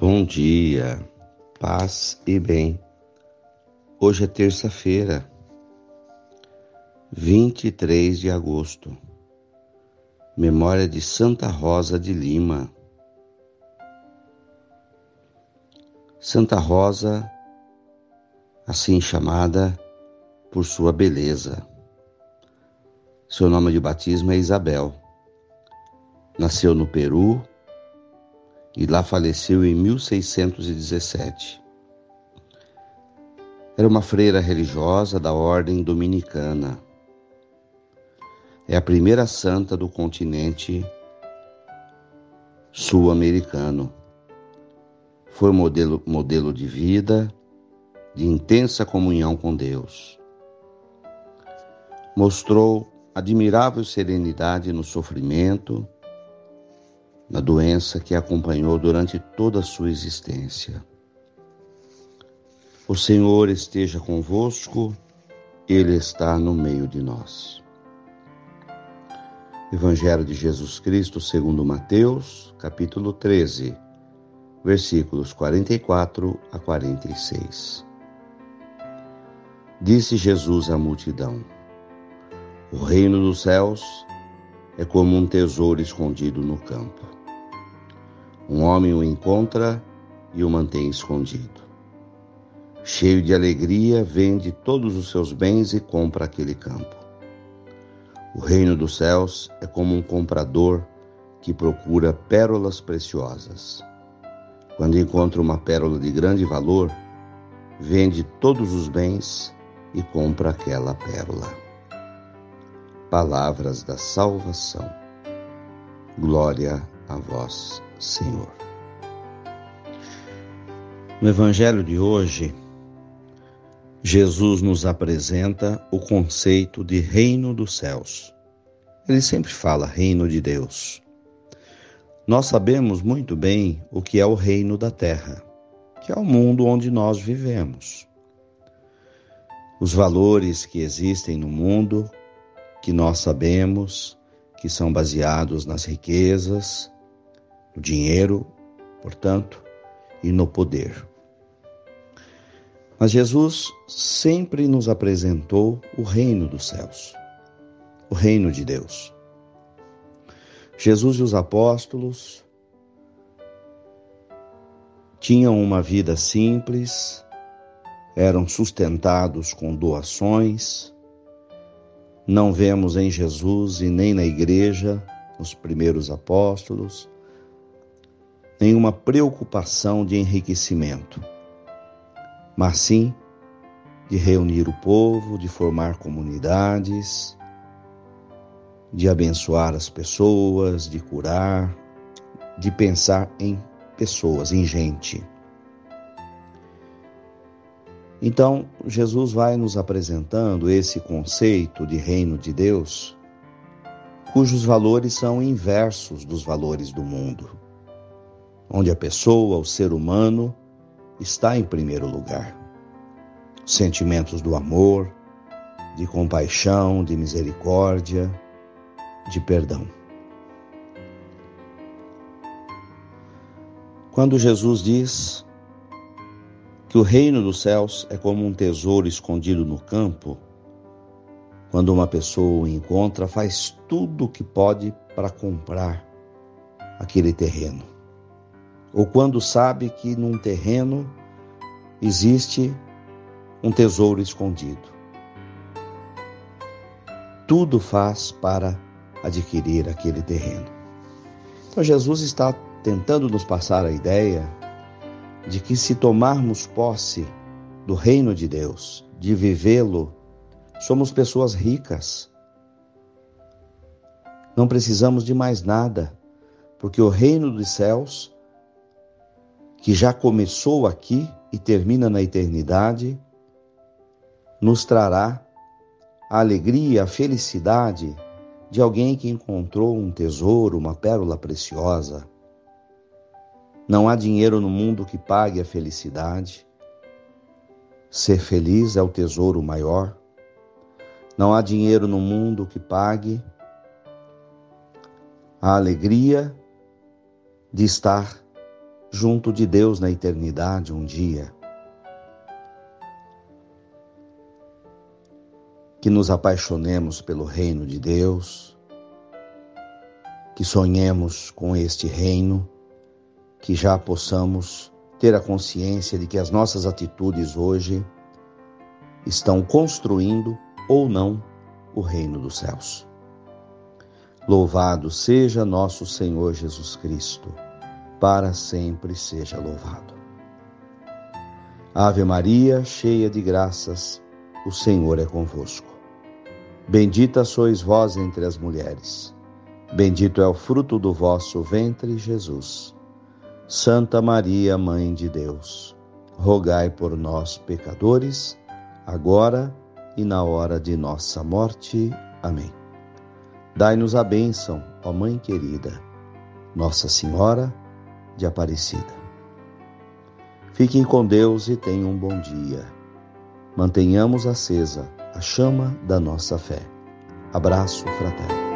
Bom dia, paz e bem. Hoje é terça-feira, 23 de agosto. Memória de Santa Rosa de Lima. Santa Rosa, assim chamada por sua beleza. Seu nome de batismo é Isabel. Nasceu no Peru e lá faleceu em 1617. Era uma freira religiosa da ordem dominicana. É a primeira santa do continente sul-americano. Foi modelo, modelo de vida, de intensa comunhão com Deus. Mostrou admirável serenidade no sofrimento na doença que acompanhou durante toda a sua existência. O Senhor esteja convosco, Ele está no meio de nós. Evangelho de Jesus Cristo segundo Mateus, capítulo 13, versículos 44 a 46. Disse Jesus à multidão: O reino dos céus é como um tesouro escondido no campo um homem o encontra e o mantém escondido. Cheio de alegria, vende todos os seus bens e compra aquele campo. O reino dos céus é como um comprador que procura pérolas preciosas. Quando encontra uma pérola de grande valor, vende todos os bens e compra aquela pérola. Palavras da salvação. Glória a vós, Senhor. No Evangelho de hoje, Jesus nos apresenta o conceito de reino dos céus. Ele sempre fala reino de Deus. Nós sabemos muito bem o que é o reino da terra, que é o mundo onde nós vivemos. Os valores que existem no mundo, que nós sabemos que são baseados nas riquezas, no dinheiro, portanto, e no poder. Mas Jesus sempre nos apresentou o reino dos céus, o reino de Deus. Jesus e os apóstolos tinham uma vida simples, eram sustentados com doações. Não vemos em Jesus e nem na igreja, nos primeiros apóstolos, nenhuma preocupação de enriquecimento, mas sim de reunir o povo, de formar comunidades, de abençoar as pessoas, de curar, de pensar em pessoas, em gente. Então, Jesus vai nos apresentando esse conceito de reino de Deus, cujos valores são inversos dos valores do mundo onde a pessoa, o ser humano, está em primeiro lugar. Sentimentos do amor, de compaixão, de misericórdia, de perdão. Quando Jesus diz que o reino dos céus é como um tesouro escondido no campo, quando uma pessoa o encontra, faz tudo o que pode para comprar aquele terreno ou quando sabe que num terreno existe um tesouro escondido. Tudo faz para adquirir aquele terreno. Então Jesus está tentando nos passar a ideia de que se tomarmos posse do reino de Deus, de vivê-lo, somos pessoas ricas. Não precisamos de mais nada, porque o reino dos céus que já começou aqui e termina na eternidade, nos trará a alegria, a felicidade de alguém que encontrou um tesouro, uma pérola preciosa. Não há dinheiro no mundo que pague a felicidade. Ser feliz é o tesouro maior. Não há dinheiro no mundo que pague a alegria de estar junto de Deus na eternidade um dia. Que nos apaixonemos pelo reino de Deus, que sonhemos com este reino, que já possamos ter a consciência de que as nossas atitudes hoje estão construindo ou não o reino dos céus. Louvado seja nosso Senhor Jesus Cristo, para sempre seja louvado. Ave Maria, cheia de graças, o Senhor é convosco. Bendita sois vós entre as mulheres, bendito é o fruto do vosso ventre, Jesus. Santa Maria, Mãe de Deus, rogai por nós, pecadores, agora e na hora de nossa morte. Amém. Dai-nos a bênção, ó Mãe querida, Nossa Senhora de Aparecida. Fiquem com Deus e tenham um bom dia. Mantenhamos acesa a chama da nossa fé. Abraço fraterno.